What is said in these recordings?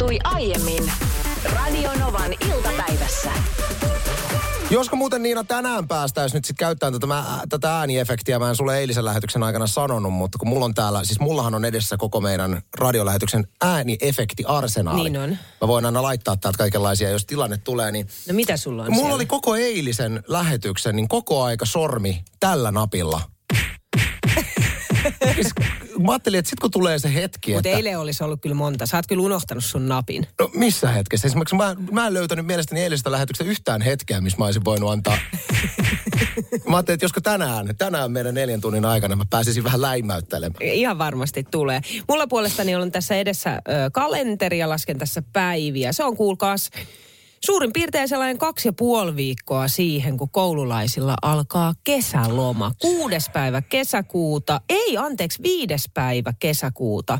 tapahtui aiemmin Radionovan iltapäivässä. Josko muuten Niina tänään päästäisiin nyt sitten käyttämään tätä, mä, tätä ääniefektiä, mä en sulle eilisen lähetyksen aikana sanonut, mutta kun mulla on täällä, siis mullahan on edessä koko meidän radiolähetyksen ääniefekti-arsenaali. Niin on. Mä voin aina laittaa täältä kaikenlaisia, jos tilanne tulee, niin No mitä sulla on mulla siellä? oli koko eilisen lähetyksen, niin koko aika sormi tällä napilla. Mä ajattelin, että sit kun tulee se hetki, Mutta että... eilen olisi ollut kyllä monta. Sä oot kyllä unohtanut sun napin. No missä hetkessä? Esimerkiksi mä, mä en löytänyt mielestäni eilisestä lähetyksestä yhtään hetkeä, missä mä olisin voinut antaa. mä ajattelin, että josko tänään, tänään meidän neljän tunnin aikana mä pääsisin vähän läimäyttelemään. Ihan varmasti tulee. Mulla puolestani on tässä edessä ö, kalenteri ja lasken tässä päiviä. Se on kuulkaas suurin piirtein sellainen kaksi ja puoli viikkoa siihen, kun koululaisilla alkaa kesäloma. Kuudes päivä kesäkuuta, ei anteeksi, viides päivä kesäkuuta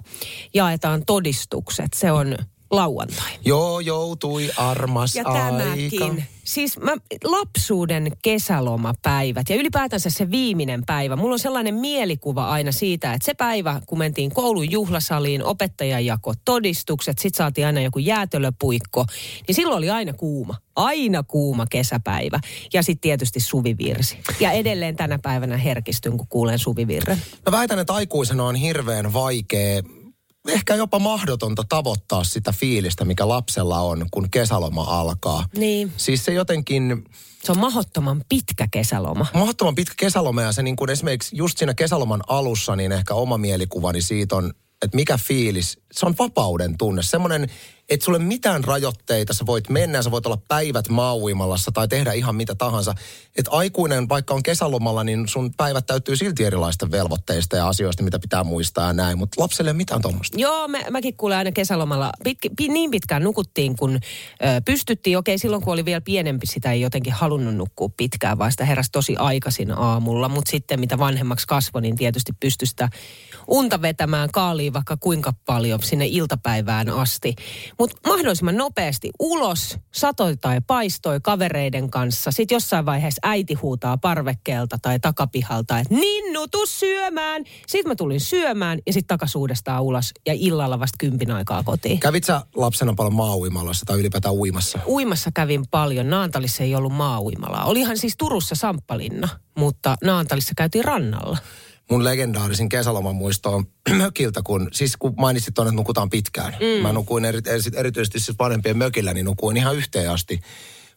jaetaan todistukset. Se on lauantai. Joo, joutui armas Ja aika. tämäkin. Siis mä, lapsuuden kesälomapäivät ja ylipäätänsä se viimeinen päivä. Mulla on sellainen mielikuva aina siitä, että se päivä, kun mentiin koulun juhlasaliin, opettaja jako todistukset, sit saatiin aina joku jäätölöpuikko, niin silloin oli aina kuuma. Aina kuuma kesäpäivä. Ja sitten tietysti suvivirsi. Ja edelleen tänä päivänä herkistyn, kun kuulen suvivirren. Mä väitän, että aikuisena on hirveän vaikea, ehkä jopa mahdotonta tavoittaa sitä fiilistä, mikä lapsella on, kun kesäloma alkaa. Niin. Siis se jotenkin, Se on mahottoman pitkä kesäloma. mahdottoman pitkä kesäloma ja se niin kuin esimerkiksi just siinä kesäloman alussa, niin ehkä oma mielikuvani siitä on, että mikä fiilis, se on vapauden tunne. Semmoinen, että sulle mitään rajoitteita, sä voit mennä ja sä voit olla päivät mauimalassa tai tehdä ihan mitä tahansa. Että aikuinen, vaikka on kesälomalla, niin sun päivät täyttyy silti erilaista velvoitteista ja asioista, mitä pitää muistaa ja näin. Mutta lapselle mitään tuommoista. Joo, mä, mäkin kuulen aina kesälomalla. Pitki, pi, niin pitkään nukuttiin, kun ö, pystyttiin. Okei, silloin kun oli vielä pienempi, sitä ei jotenkin halunnut nukkua pitkään, vaan sitä heräsi tosi aikaisin aamulla. Mutta sitten mitä vanhemmaksi kasvoi, niin tietysti pystyi sitä unta vetämään kaaliin vaikka kuinka paljon sinne iltapäivään asti. Mutta mahdollisimman nopeasti ulos, satoi tai paistoi kavereiden kanssa. Sitten jossain vaiheessa äiti huutaa parvekkeelta tai takapihalta, että Ninnu, tuu syömään. Sitten mä tulin syömään ja sitten takas uudestaan ulos ja illalla vasta kympin aikaa kotiin. Kävit sä lapsena paljon maa-uimaloissa tai ylipäätään uimassa? Uimassa kävin paljon. Naantalissa ei ollut maa-uimalaa. Olihan siis Turussa Samppalinna, mutta Naantalissa käytiin rannalla. Mun legendaarisin kesäloman muisto on mökiltä, kun, siis kun mainitsit tuonne, että nukutaan pitkään. Mm. Mä nukuin eri, eri, erityisesti siis vanhempien mökillä, niin nukuin ihan yhteen asti.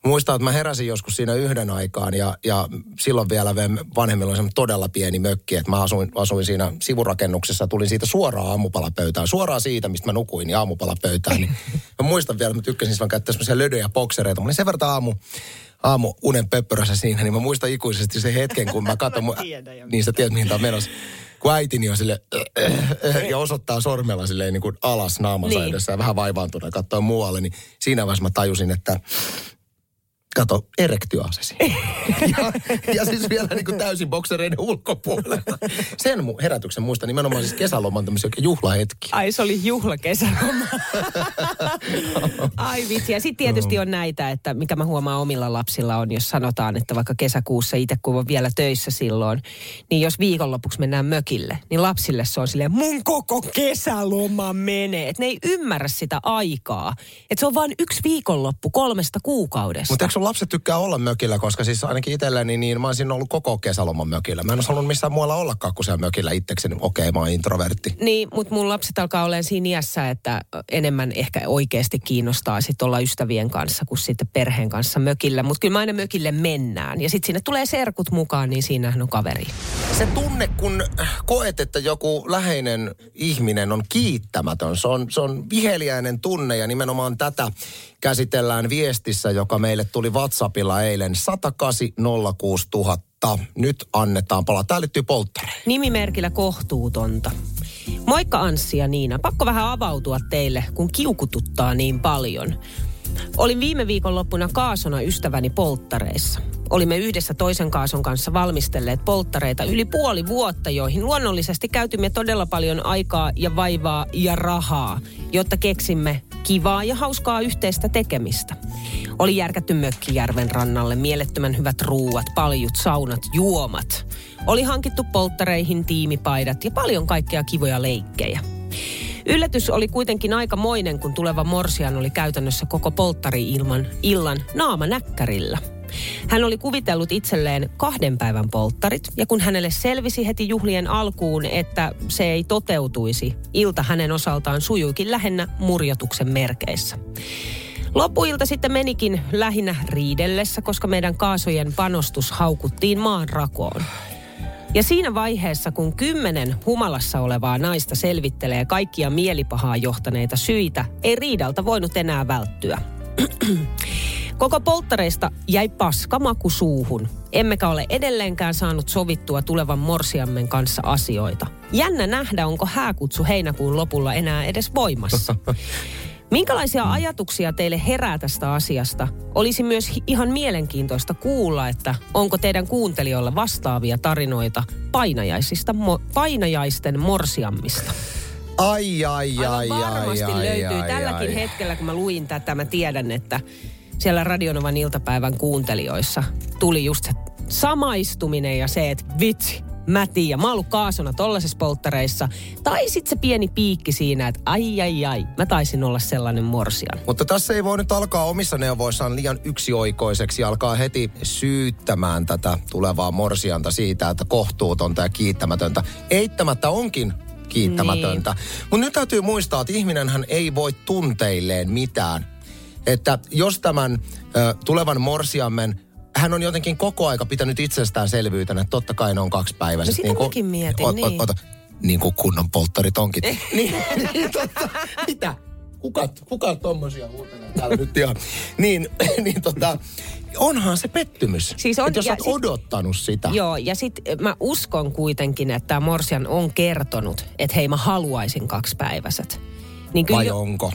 Muistan, että mä heräsin joskus siinä yhden aikaan ja, ja silloin vielä vanhemmilla oli todella pieni mökki, että mä asuin, asuin siinä sivurakennuksessa, tulin siitä suoraan aamupalapöytään, suoraan siitä, mistä mä nukuin, niin aamupalapöytään. Niin mä muistan vielä, että mä tykkäsin silloin käyttää semmoisia lödöjä boksereita. Mä olin sen verran aamu, aamu unen pöppörässä siinä, niin mä muistan ikuisesti sen hetken, kun mä katson, mun- niin sä tiedät mihin tää on menossa. Kun äitini on sille ja osoittaa sormella silleen niin kuin alas naamansa Niin. edessä ja vähän vaivaantunut ja katsoo muualle, niin siinä vaiheessa mä tajusin, että kato, erektioasesi. ja, ja siis vielä niin kuin täysin boksereiden ulkopuolella. Sen mu- herätyksen muistan nimenomaan siis kesäloman tämmöisiä juhlahetkiä. Ai se oli juhlakesäloma. Ai vitsi. Ja sitten tietysti on näitä, että mikä mä huomaan omilla lapsilla on, jos sanotaan, että vaikka kesäkuussa itse kun on vielä töissä silloin, niin jos viikonlopuksi mennään mökille, niin lapsille se on silleen, mun koko kesäloma menee. Että ne ei ymmärrä sitä aikaa. Että se on vain yksi viikonloppu kolmesta kuukaudesta. Mutta sun lapset tykkää olla mökillä, koska siis ainakin itselleni, niin mä olisin ollut koko kesäloman mökillä. Mä en olisi halunnut missään muualla ollakaan kuin siellä mökillä itsekseni. Okei, mä oon introvertti. Niin, mutta mun lapset alkaa olemaan siinä iässä, että enemmän ehkä oikeasti kiinnostaa sit olla ystävien kanssa kuin sitten perheen kanssa mökillä. Mutta kyllä me aina mökille mennään. Ja sitten sinne tulee serkut mukaan, niin siinähän on kaveri. Se tunne, kun koet, että joku läheinen ihminen on kiittämätön, se on, se on viheliäinen tunne ja nimenomaan tätä käsitellään viestissä, joka meille tuli WhatsAppilla eilen 108 000. Nyt annetaan palaa. Tää liittyy polttareihin. Nimimerkillä kohtuutonta. Moikka Anssi ja Niina. Pakko vähän avautua teille, kun kiukututtaa niin paljon. Olin viime viikonloppuna kaasona ystäväni polttareissa. Olimme yhdessä toisen kaason kanssa valmistelleet polttareita yli puoli vuotta, joihin luonnollisesti käytimme todella paljon aikaa ja vaivaa ja rahaa, jotta keksimme kivaa ja hauskaa yhteistä tekemistä. Oli järkätty mökkijärven rannalle, mielettömän hyvät ruuat, paljut, saunat, juomat. Oli hankittu polttareihin tiimipaidat ja paljon kaikkea kivoja leikkejä. Yllätys oli kuitenkin aika moinen, kun tuleva Morsian oli käytännössä koko polttari-ilman illan naamanäkkärillä. Hän oli kuvitellut itselleen kahden päivän polttarit, ja kun hänelle selvisi heti juhlien alkuun, että se ei toteutuisi, ilta hänen osaltaan sujuikin lähinnä murjotuksen merkeissä. Loppuilta sitten menikin lähinnä riidellessä, koska meidän kaasojen panostus haukuttiin maan rakoon. Ja siinä vaiheessa, kun kymmenen humalassa olevaa naista selvittelee kaikkia mielipahaa johtaneita syitä, ei riidalta voinut enää välttyä. Koko polttareista jäi paskamaku suuhun. Emmekä ole edelleenkään saanut sovittua tulevan morsiammen kanssa asioita. Jännä nähdä, onko hääkutsu heinäkuun lopulla enää edes voimassa. Minkälaisia ajatuksia teille herää tästä asiasta? Olisi myös ihan mielenkiintoista kuulla, että onko teidän kuuntelijoilla vastaavia tarinoita painajaisista, mo, painajaisten morsiammista. Ai, ai, ai, Aivan varmasti ai, löytyy. ai, Tälläkin ai. hetkellä, kun mä luin tätä, mä tiedän, että siellä Radionovan iltapäivän kuuntelijoissa tuli just se samaistuminen ja se, että vitsi, mä tiedän, mä oon ollut kaasona polttareissa. Tai sitten se pieni piikki siinä, että ai ai ai, mä taisin olla sellainen morsian. Mutta tässä ei voi nyt alkaa omissa neuvoissaan liian yksioikoiseksi ja alkaa heti syyttämään tätä tulevaa morsianta siitä, että kohtuutonta ja kiittämätöntä. Eittämättä onkin kiittämätöntä. Niin. Mutta nyt täytyy muistaa, että ihminenhän ei voi tunteilleen mitään. Että jos tämän ö, tulevan morsiammen hän on jotenkin koko aika pitänyt itsestäänselvyytenä, että totta kai ne on kaksi päivää. No sitä mäkin mietin, niin. Ota, niin kuin kunnon polttarit onkin. niin, niin totta. Mitä? Kuka, kuka tommosia huutelee täällä nyt ihan? Niin, niin tota, onhan se pettymys. Siis on- Et jos olet sit- odottanut sitä. Joo, ja sitten mä uskon kuitenkin, että Morsian on kertonut, että hei mä haluaisin kaksipäiväiset. Niin Vai jo- onko?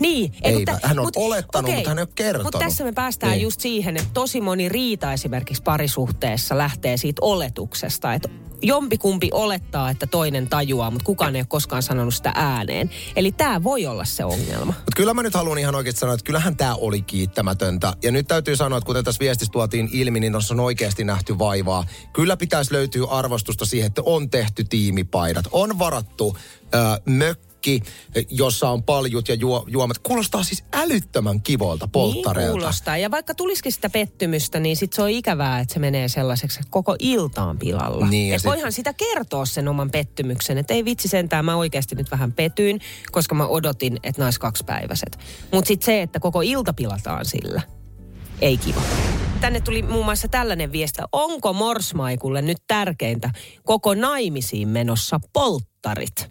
Niin. Ei, kun hän on olettanut, mutta hän ei ole kertonut. Mutta tässä me päästään Niin. just siihen, että tosi moni riita esimerkiksi parisuhteessa lähtee siitä oletuksesta, että jompikumpi olettaa, että toinen tajuaa, mutta kukaan ei ole koskaan sanonut sitä ääneen. Eli tämä voi olla se ongelma. Mutta kyllä mä nyt haluan ihan oikeasti sanoa, että kyllähän tämä oli kiittämätöntä. Ja nyt täytyy sanoa, että kuten tässä viestissä tuotiin ilmi, niin tuossa on oikeasti nähty vaivaa. Kyllä pitäisi löytyä arvostusta siihen, että on tehty tiimipaidat. On varattu äh, mökki, jossa on paljut ja juo, juomat. Kuulostaa siis älyttömän kivolta polttareilta. Niin kuulostaa. Ja vaikka tulisikin sitä pettymystä, niin sit se on ikävää, että se menee sellaiseksi, koko ilta on pilalla. Niin, ja et sit- voihan sitä kertoa sen oman pettymyksen, että ei vitsi sentään, mä oikeasti nyt vähän petyin, koska mä odotin, että nais kaksipäiväiset. Mutta sitten se, että koko ilta pilataan sillä, ei kiva. Tänne tuli muun muassa tällainen viesti, onko Morsmaikulle nyt tärkeintä koko naimisiin menossa polttarit?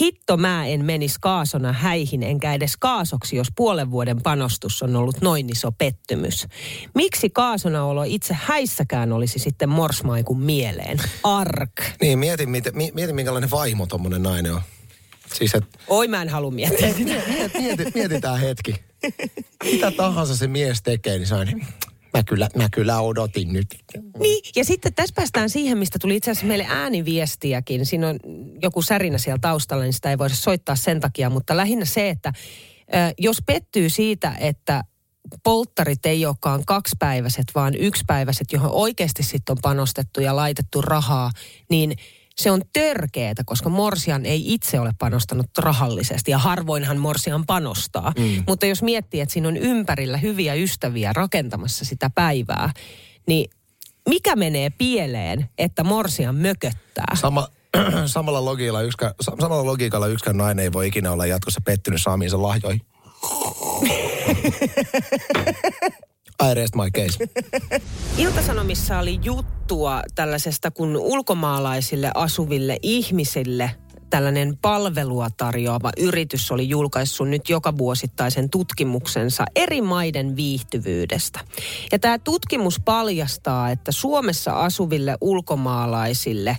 Hitto mä en menis kaasona häihin enkä edes kaasoksi, jos puolen vuoden panostus on ollut noin iso pettymys. Miksi kaasonaolo itse häissäkään olisi sitten Morsmaikun mieleen? Ark. Niin, mieti, miten, mi- mieti minkälainen vaimo tommonen nainen on. Siis, että Oi mä en halua miettiä. mieti, mieti, mietitään hetki. Mitä tahansa se mies tekee, niin se on niin, mä kyllä, mä kyllä odotin nyt. Niin, ja sitten tässä päästään siihen, mistä tuli itse asiassa meille ääniviestiäkin. Siinä on joku särinä siellä taustalla, niin sitä ei voida soittaa sen takia, mutta lähinnä se, että jos pettyy siitä, että polttarit ei olekaan kaksipäiväiset, vaan yksipäiväiset, johon oikeasti sitten on panostettu ja laitettu rahaa, niin se on törkeetä, koska Morsian ei itse ole panostanut rahallisesti ja harvoinhan Morsian panostaa. Mm. Mutta jos miettii, että siinä on ympärillä hyviä ystäviä rakentamassa sitä päivää, niin mikä menee pieleen, että Morsian mököttää? Sama, samalla, logiikalla yksikään, sa- samalla logiikalla yksikään nainen ei voi ikinä olla jatkossa pettynyt saamiinsa lahjoihin. I rest my case. Iltasanomissa oli juttua tällaisesta, kun ulkomaalaisille asuville ihmisille tällainen palvelua tarjoava yritys oli julkaissut nyt joka vuosittaisen tutkimuksensa eri maiden viihtyvyydestä. Ja tämä tutkimus paljastaa, että Suomessa asuville ulkomaalaisille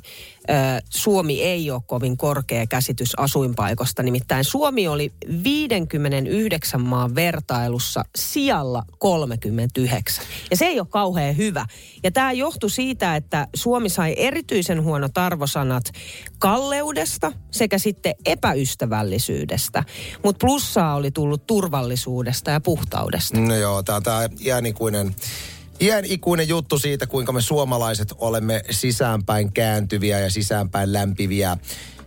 Suomi ei ole kovin korkea käsitys asuinpaikosta. Nimittäin Suomi oli 59 maan vertailussa sijalla 39. Ja se ei ole kauhean hyvä. Ja tämä johtui siitä, että Suomi sai erityisen huonot arvosanat kalleudesta sekä sitten epäystävällisyydestä. Mutta plussaa oli tullut turvallisuudesta ja puhtaudesta. No joo, tämä tämä iänikuinen, iänikuinen juttu siitä, kuinka me suomalaiset olemme sisäänpäin kääntyviä ja sisäänpäin lämpiviä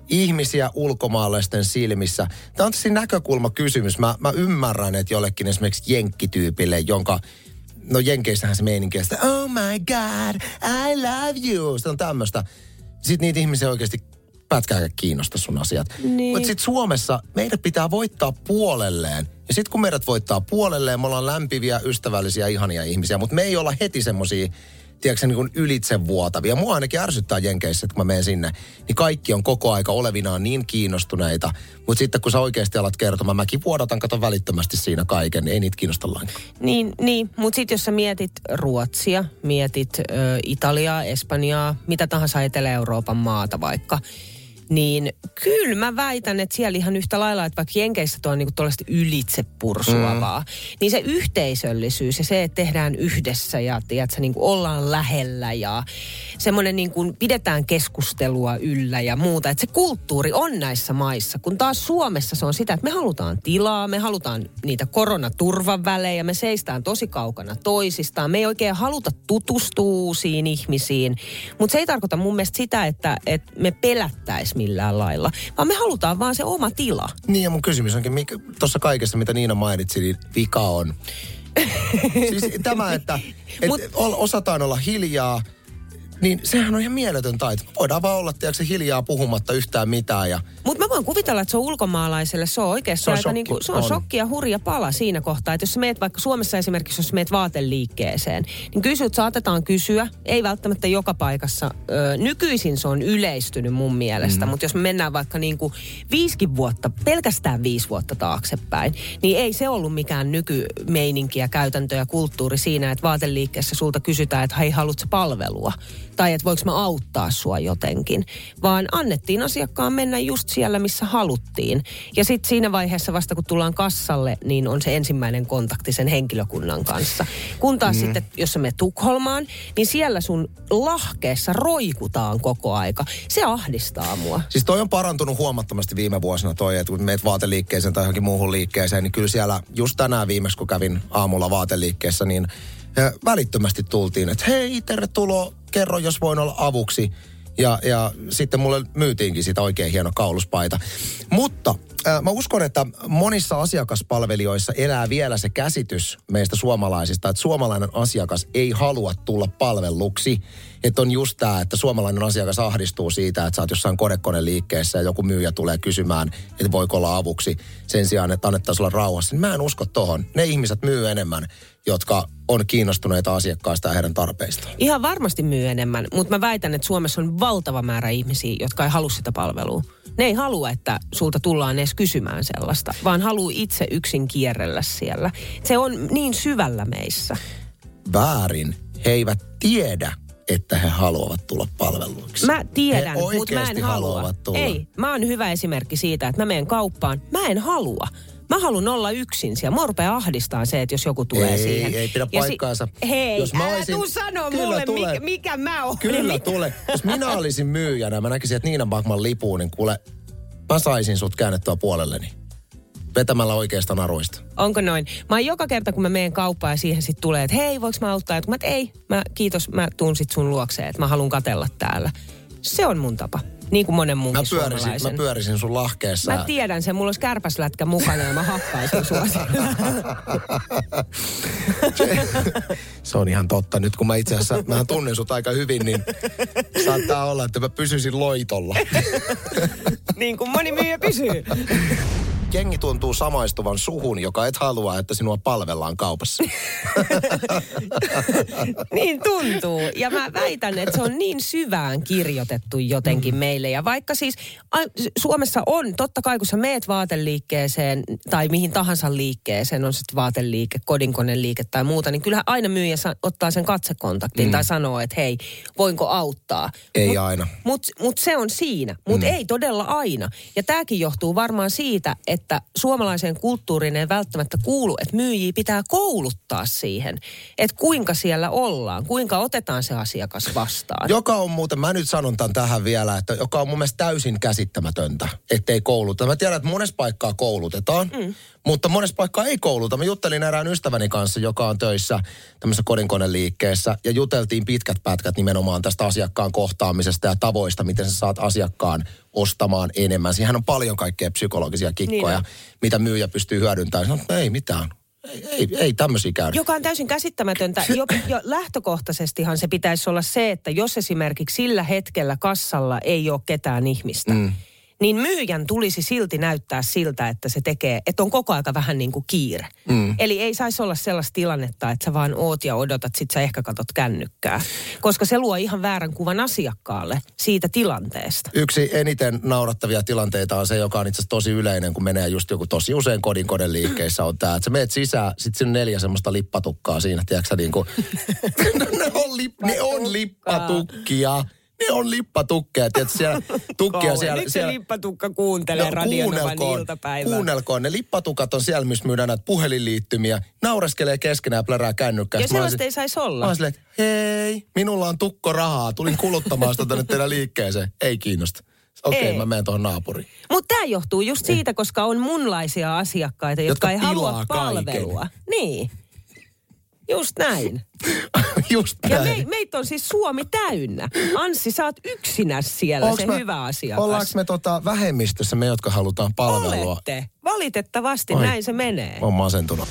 ihmisiä ulkomaalaisten silmissä. Tämä on tietysti näkökulmakysymys. Mä, mä ymmärrän, että jollekin esimerkiksi jenkkityypille, jonka no Jenkeissähän se meininki, että oh my god, I love you. Se on tämmöistä. Sitten niitä ihmisiä oikeasti pätkääkään kiinnosta sun asiat. Niin. Mutta sitten Suomessa meidät pitää voittaa puolelleen. Ja sitten kun meidät voittaa puolelleen, me ollaan lämpiviä, ystävällisiä, ihania ihmisiä. Mutta me ei olla heti semmosia tiedätkö, niin kuin ylitsevuotavia. Mua ainakin ärsyttää Jenkeissä, että kun mä menen sinne, niin kaikki on koko aika olevinaan niin kiinnostuneita. Mutta sitten kun sä oikeasti alat kertomaan, mäkin vuodatan, kato välittömästi siinä kaiken, niin ei niitä kiinnosta lainkaan. Niin, niin. mutta sitten jos sä mietit Ruotsia, mietit ö, Italiaa, Espanjaa, mitä tahansa Etelä-Euroopan maata vaikka, niin kyllä mä väitän, että siellä ihan yhtä lailla, että vaikka Jenkeissä tuo on niinku tuollaista ylitsepursuavaa, mm. niin se yhteisöllisyys ja se, että tehdään yhdessä ja tiedätkö, niinku ollaan lähellä ja semmoinen niinku pidetään keskustelua yllä ja muuta. Että se kulttuuri on näissä maissa, kun taas Suomessa se on sitä, että me halutaan tilaa, me halutaan niitä koronaturvavälejä, me seistään tosi kaukana toisistaan, me ei oikein haluta tutustua uusiin ihmisiin, mutta se ei tarkoita mun mielestä sitä, että, että me pelättäisiin millään lailla, vaan me halutaan vaan se oma tila. Niin ja mun kysymys onkin, mikä tuossa kaikessa, mitä Niina mainitsi, niin vika on. siis tämä, että, että Mut- osataan olla hiljaa, niin sehän on ihan mieletön taito. Voidaan vaan olla, tiedätkö, hiljaa puhumatta yhtään mitään ja Mutta mä voin kuvitella, että se on ulkomaalaiselle, se on oikeasti Se on aika shokki. niinku, se on, On. shokki ja hurja pala siinä kohtaa. Että jos sä meet vaikka Suomessa esimerkiksi, jos meet vaateliikkeeseen, niin kysyt saatetaan kysyä, ei välttämättä joka paikassa. Ö, nykyisin se on yleistynyt mun mielestä, mm. mutta jos me mennään vaikka niinku viisikin vuotta, pelkästään viisi vuotta taaksepäin, niin ei se ollut mikään nykymeininki ja käytäntö ja kulttuuri siinä, että vaateliikkeessä sulta kysytään, että hei, haluatko palvelua? Tai että voiko mä auttaa sua jotenkin. Vaan annettiin asiakkaan mennä just siellä, missä haluttiin. Ja sitten siinä vaiheessa vasta kun tullaan kassalle, niin on se ensimmäinen kontakti sen henkilökunnan kanssa. Kun taas mm. sitten, jos menet Tukholmaan, niin siellä sun lahkeessa roikutaan koko aika. Se ahdistaa mua. Siis toi on parantunut huomattavasti viime vuosina toi, että kun meet vaateliikkeeseen tai johonkin muuhun liikkeeseen, niin kyllä siellä just tänään viimeksi, kun kävin aamulla vaateliikkeessä, niin välittömästi tultiin, että hei, tervetuloa, kerro jos voin olla avuksi. Ja, ja sitten mulle myytiinkin sitä oikein hieno kauluspaita. Mutta äh, mä uskon, että monissa asiakaspalvelijoissa elää vielä se käsitys meistä suomalaisista, että suomalainen asiakas ei halua tulla palvelluksi. Että on just tämä, että suomalainen asiakas ahdistuu siitä, että sä oot jossain konekoneliikkeessä ja joku myyjä tulee kysymään, että voiko olla avuksi sen sijaan, että annettaisiin olla rauhassa. Niin Mä en usko tohon. Ne ihmiset myy enemmän, jotka on kiinnostuneita asiakkaista ja heidän tarpeistaan. Ihan varmasti myy enemmän, mutta mä väitän, että Suomessa on valtava määrä ihmisiä, jotka ei halua sitä palvelua. Ne ei halua, että sulta tullaan edes kysymään sellaista, vaan haluaa itse yksin kierrellä siellä. Se on niin syvällä meissä. Väärin. He eivät tiedä, että he haluavat tulla palveluiksi. Mä tiedän, mutta mä en halua. haluavat tulla. Ei, mä oon hyvä esimerkki siitä, että mä menen kauppaan. Mä en halua. Mä haluan olla yksin siellä. Mua rupeaa ahdistaa se, että jos joku tulee Ei, siihen. ei pidä Ja paikkaansa. hei, Jos mä älä olisin- tuu sanoa mulle, tulee. mikä, mikä mä oon. Kyllä tulee. Jos minä olisin myyjänä, mä näkisin, että Niina Bachman lipuu, niin kuule, mä saisin sut käännettyä puolelleni. Vetämällä oikeasta naruista. Onko noin? Mä oon joka kerta, kun mä menen kauppaan ja siihen sitten tulee, että hei, voiko mä auttaa? Et mä, et, ei, mä, kiitos, mä tuun sit sun luokseen, että mä haluan katella täällä. Se on mun tapa. Niin kuin monen Mä muunkin pyörisin, mä pyörisin sun lahkeessa. Mä tiedän sen, mulla olisi kärpäslätkä mukana ja mä hakkaisin sua siellä. Se on ihan totta. Nyt kun mä itse asiassa, mähän tunnen sut aika hyvin, niin saattaa olla, että mä pysyisin loitolla. niin kuin moni myyjä pysyy. Jengi tuntuu samaistuvan suhun, joka et halua, että sinua palvellaan kaupassa. niin tuntuu. Ja mä väitän, että se on niin syvään kirjoitettu jotenkin meille. Ja vaikka siis a, Suomessa on, totta kai kun sä meet vaateliikkeeseen tai mihin tahansa liikkeeseen, on sitten vaateliike, kodinkoneliike tai muuta, niin kyllähän aina myyjä sa- ottaa sen katsekontaktin tai sanoo, että hei, voinko auttaa. Ei Mut- aina. Mutta mut se on siinä, mutta mm. ei todella aina. Ja tämäkin johtuu varmaan siitä, että suomalaiseen kulttuuriin ei välttämättä kuulu, että myyjiä pitää kouluttaa siihen, että kuinka siellä ollaan, kuinka otetaan se asiakas vastaan. Joka on muuten, mä nyt sanon tämän tähän vielä, että joka on mun mielestä täysin käsittämätöntä, ettei kouluta. Mä tiedän, että monessa paikkaa koulutetaan, mm. Mutta monessa paikkaa ei kouluta. Mä juttelin erään ystäväni kanssa, joka on töissä tämmöisessä kodinkoneliikkeessä. Ja juteltiin pitkät pätkät nimenomaan tästä asiakkaan kohtaamisesta ja tavoista, miten sä saat asiakkaan ostamaan enemmän. Siihen on paljon kaikkea psykologisia kikkoja, Niin mitä myyjä pystyy hyödyntämään. Sanoin, että ei mitään. Ei, ei, ei tämmöisiä käydä. Joka on täysin käsittämätöntä. Jo, jo lähtökohtaisestihan se pitäisi olla se, että jos esimerkiksi sillä hetkellä kassalla ei ole ketään ihmistä, mm. Niin myyjän tulisi silti näyttää siltä, että se tekee, että on koko aika vähän niin kuin kiire. Mm. Eli ei saisi olla sellaista tilannetta, että sä vaan oot ja odotat, sit sä ehkä katot kännykkää. Koska se luo ihan väärän kuvan asiakkaalle siitä tilanteesta. Yksi eniten naurattavia tilanteita on se, joka on itse asiassa tosi yleinen, kun menee just joku tosi usein kodin kodin liikkeissä on tämä, että sä meet sisään, sit on neljä semmoista lippatukkaa siinä, tiedätkö niin kuin, no, ne, on lip, ne on lippatukkia. Ne on lippatukkeja, tiedätkö, siellä tukkia siellä. Nyt se siellä lippatukka kuuntelee no, Radionovan iltapäivää. kuunnelkoon. Ne lippatukat on siellä, missä myydään näitä puhelinliittymiä. Naureskelee keskenään ja plärää kännykkää. Ja mä sellaista olisin- ei saisi Mä olla. silleen, että hei, minulla on tukko rahaa. Tulin kuluttamaan sitä tänne teidän liikkeeseen. Ei kiinnosta. Okei, Ei. okay, mä menen tuohon naapuriin. Mutta tämä johtuu just siitä, koska on munlaisia asiakkaita, jotka, Jotka ei halua pilaa kaiken. palvelua. Niin. Just näin. Just Ja näin. me, meitä on siis Suomi täynnä. Anssi, sä oot yksinä siellä, Onks se me- hyvä asiakas. Ollaanko me tota vähemmistössä, me jotka halutaan palvelua? Olette. Valitettavasti Oi. näin se menee. Oon masentunut.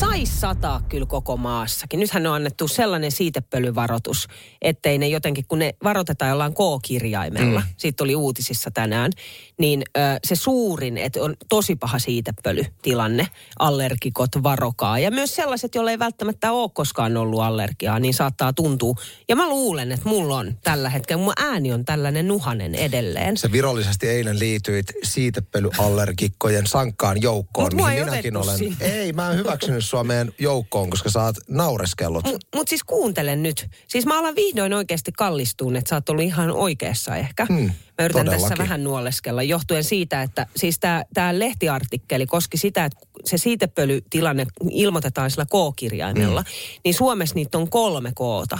Sais sataa kyllä koko maassakin. Nythän on annettu sellainen siitepölyvaroitus, ettei ne jotenkin, kun ne varoitetaan jollain K-kirjaimella, mm. siitä oli uutisissa tänään, niin ö, se suurin, että on tosi paha siitepölytilanne, allergikot varokaa. Ja myös sellaiset, joilla ei välttämättä ole koskaan ollut allergiaa, niin saattaa tuntua. Ja mä luulen, että mulla on tällä hetkellä, mun ääni on tällainen nuhanen edelleen. Se virallisesti eilen liityit siitepölyallergikkojen sankkaan joukkoon, Mut mihin minäkin olen. sinne. Ei, mä en hyväksynyt sua meidän joukkoon, koska sä oot naureskellut. Mutta mut siis kuuntele nyt. Siis mä alan vihdoin oikeasti kallistuun, että sä oot ollut ihan oikeassa ehkä. Hmm, mä yritän tässä todellakin. vähän nuoleskella johtuen siitä, että siis tämä lehtiartikkeli koski sitä, että se siitepölytilanne ilmoitetaan sillä K-kirjaimella, Hmm. niin Suomessa niitä on kolme koota.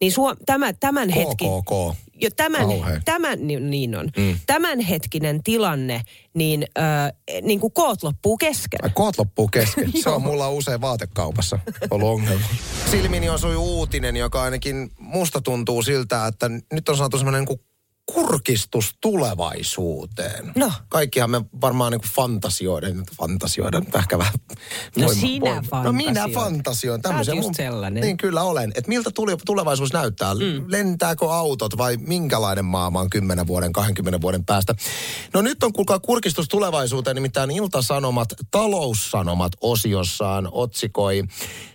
Niin Suo, tämä, tämän hetki... KKK. Jo tämän, tämän, niin niin on. Mm. Tämänhetkinen tilanne, niin, äh, niin kuin koot loppuu kesken. Ai koot loppuu kesken. Se on mulla usein vaatekaupassa ollut ongelma. Silmini osui uutinen, joka ainakin musta tuntuu siltä, että nyt on saatu semmoinen niin kurkistus tulevaisuuteen. No. Kaikkihan me varmaan niin fantasioiden, fantasioiden, ehkä vähän. No sinä No minä fantasioin. Tämmöisiä just mun- sellainen. Niin kyllä olen. Että miltä tuli, tulevaisuus näyttää? Mm. Lentääkö autot vai minkälainen maailma on 10 vuoden, 20 vuoden päästä? No nyt on kuulkaa kurkistus tulevaisuuteen, nimittäin Ilta-Sanomat, taloussanomat osiossaan otsikoi,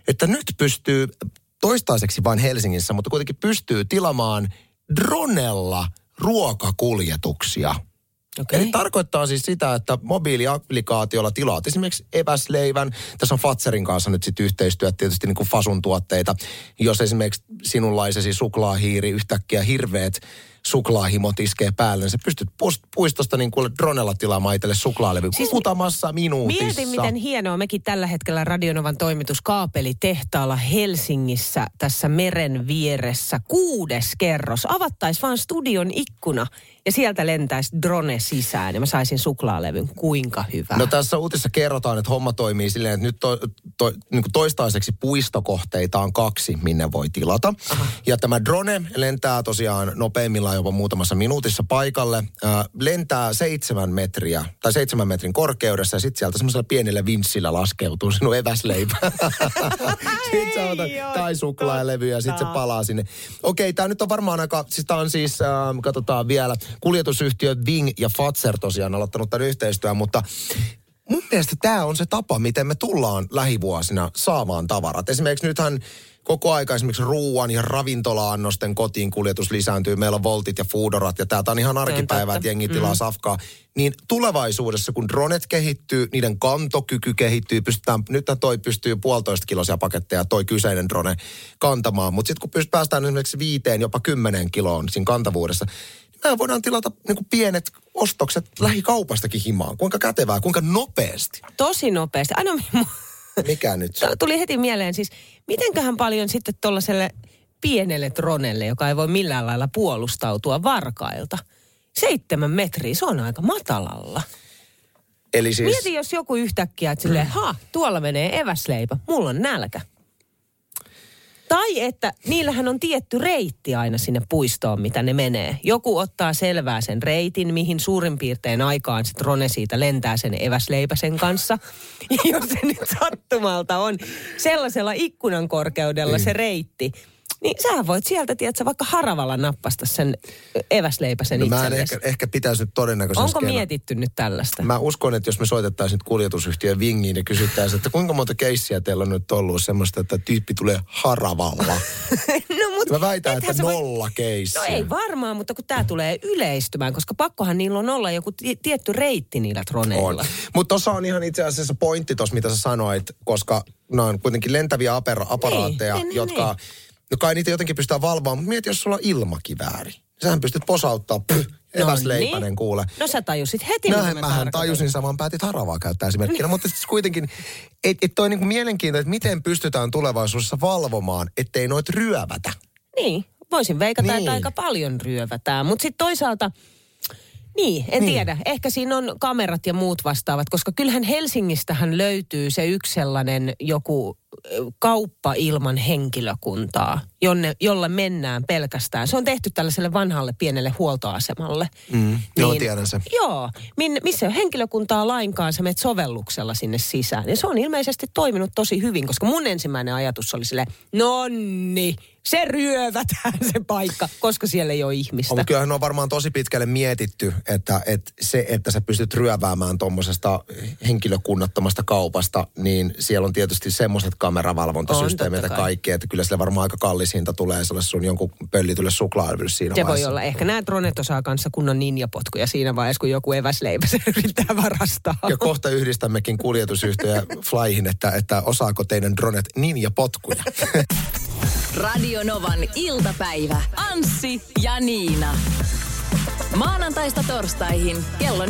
että nyt pystyy toistaiseksi vain Helsingissä, mutta kuitenkin pystyy tilaamaan dronella ruokakuljetuksia. Okei. Eli tarkoittaa siis sitä, että mobiiliaplikaatiolla tilaat esimerkiksi eväsleivän. Tässä on Fatserin kanssa nyt sitten yhteistyöt tietysti niin kuin Fasun tuotteita. Jos esimerkiksi sinunlaisesi suklaahiiri yhtäkkiä hirveät suklaahimot iskee päälle, niin sä pystyt puistosta niin kuin dronella tilaamaan itselle suklaalevy Siis muutamassa minuutissa. Mieti, miten hienoa. Mekin tällä hetkellä Radionovan toimituskaapelitehtaalla Helsingissä tässä meren vieressä. Kuudes kerros. Avattaisi vaan studion ikkuna ja sieltä lentäisi drone sisään ja mä saisin suklaalevyn. Kuinka hyvä. No tässä uutisessa kerrotaan, että homma toimii silleen, että nyt to, to, niin kuin toistaiseksi puistokohteita on kaksi, minne voi tilata. Aha. Ja tämä drone lentää tosiaan nopeimmillaan jopa muutamassa minuutissa paikalle. Äh, lentää seitsemän metriä tai seitsemän metrin korkeudessa ja sitten sieltä semmoisella pienellä vinssillä laskeutuu sinun eväsleipä. sitten sä otat, tai suklaalevyä ja sitten se palaa sinne. Okei, tämä nyt on varmaan aika, siis tämä on siis, äh, katsotaan vielä, kuljetusyhtiö Ving ja Fatser tosiaan aloittanut tämän yhteistyön, mutta mun mielestä tämä on se tapa, miten me tullaan lähivuosina saamaan tavarat. Esimerkiksi nythän koko aika esimerkiksi ruuan ja ravintola-annosten kotiin kuljetus lisääntyy. Meillä on Voltit ja Foodorat ja täältä on ihan arkipäivää, että jengi tilaa mm. safkaa. Niin tulevaisuudessa, kun dronet kehittyy, niiden kantokyky kehittyy, pystytään, nyt toi pystyy puolitoista kiloisia paketteja toi kyseinen drone kantamaan. Mutta sitten kun pyst, päästään esimerkiksi viiteen, jopa kymmeneen kiloon siinä kantavuudessa, niin me voidaan tilata niin kuin pienet ostokset lähikaupastakin himaan. Kuinka kätevää, kuinka nopeasti. Tosi nopeasti. Aina Mikä nyt? T- tuli heti mieleen siis, mitenköhän paljon sitten tuollaiselle pienelle dronelle, joka ei voi millään lailla puolustautua varkailta. Seitsemän metriä, se on aika matalalla. Eli siis... Mieti, jos joku yhtäkkiä, että silleen, ha, tuolla menee eväsleipä, mulla on nälkä. Tai että niillähän on tietty reitti aina sinne puistoon, mitä ne menee. Joku ottaa selvää sen reitin, mihin suurin piirtein aikaan sit Rone siitä lentää sen eväsleipäsen kanssa. Ja jos se nyt sattumalta on sellaisella ikkunan korkeudella se reitti, niin sähän voit sieltä, tiedätkö, vaikka haravalla nappasta sen eväsleipäsen No mä en ehkä, ehkä pitäisi nyt todennäköisesti... Onko mietitty nyt tällaista? Mä uskon, että jos me soitettaisiin nyt kuljetusyhtiön vingiin ja kysyttäisiin, että kuinka monta keissiä teillä on nyt ollut semmoista, että tyyppi tulee haravalla. no, mut Mä väitän, että sä voi- nolla keissiä. No ei varmaan, mutta kun tämä tulee yleistymään, koska pakkohan niillä on olla joku ti- tietty reitti niillä troneilla. On. Mutta tuossa on ihan itse asiassa pointti tuossa, mitä sä sanoit, koska nämä on kuitenkin lentäviä apera- aparaatteja, Niin, niin, jotka... niin. No kai niitä jotenkin pystytään valvomaan, mutta mieti, jos sulla on ilmakivääri. Sähän pystyt posauttaa, pff, eväsleipänen niin. kuule. No sä tajusit heti, mitä Näin mä mähän tajusin saman, päätit haravaa käyttää esimerkkinä, mutta siis kuitenkin, että et toi niinku mielenkiintoinen, että miten pystytään tulevaisuudessa valvomaan, ettei noit ryövätä. Niin, voisin veikata, Niin. että aika paljon ryövätään. Mutta sitten toisaalta, niin, en Niin. niin. tiedä. Ehkä siinä on kamerat ja muut vastaavat, koska kyllähän Helsingistähän löytyy se yksi sellainen joku kauppa ilman henkilökuntaa, jonne, jolla mennään pelkästään. Se on tehty tällaiselle vanhalle pienelle huoltoasemalle. Mm, joo, tiedän sen. Joo, minne, missä ole henkilökuntaa lainkaan, sä menet sovelluksella sinne sisään. Ja se on ilmeisesti toiminut tosi hyvin, koska mun ensimmäinen ajatus oli sille, nonni, se ryövätään se paikka, koska siellä ei ole ihmistä. Mutta kyllähän on varmaan tosi pitkälle mietitty, että, että se, että sä pystyt ryöväämään tuommoisesta henkilökunnattomasta kaupasta, niin siellä on tietysti semmoiset kameravalvontasysteemit On, ja kaikki, että kyllä sillä varmaan aika kallis hinta tulee sellaiselle sun jonkun pöllitylle suklaavyys siinä Se voi vaiheessa. olla. Ehkä nämä dronet osaa kanssa kunnon ninjapotkuja siinä vaiheessa, kun joku eväsleipä se yrittää varastaa. Ja kohta yhdistämmekin kuljetusyhtiö Flyhin, että, että osaako teidän dronet ninja potkuja. Radio Novan iltapäivä. Anssi ja Niina. Maanantaista torstaihin kello 14.18.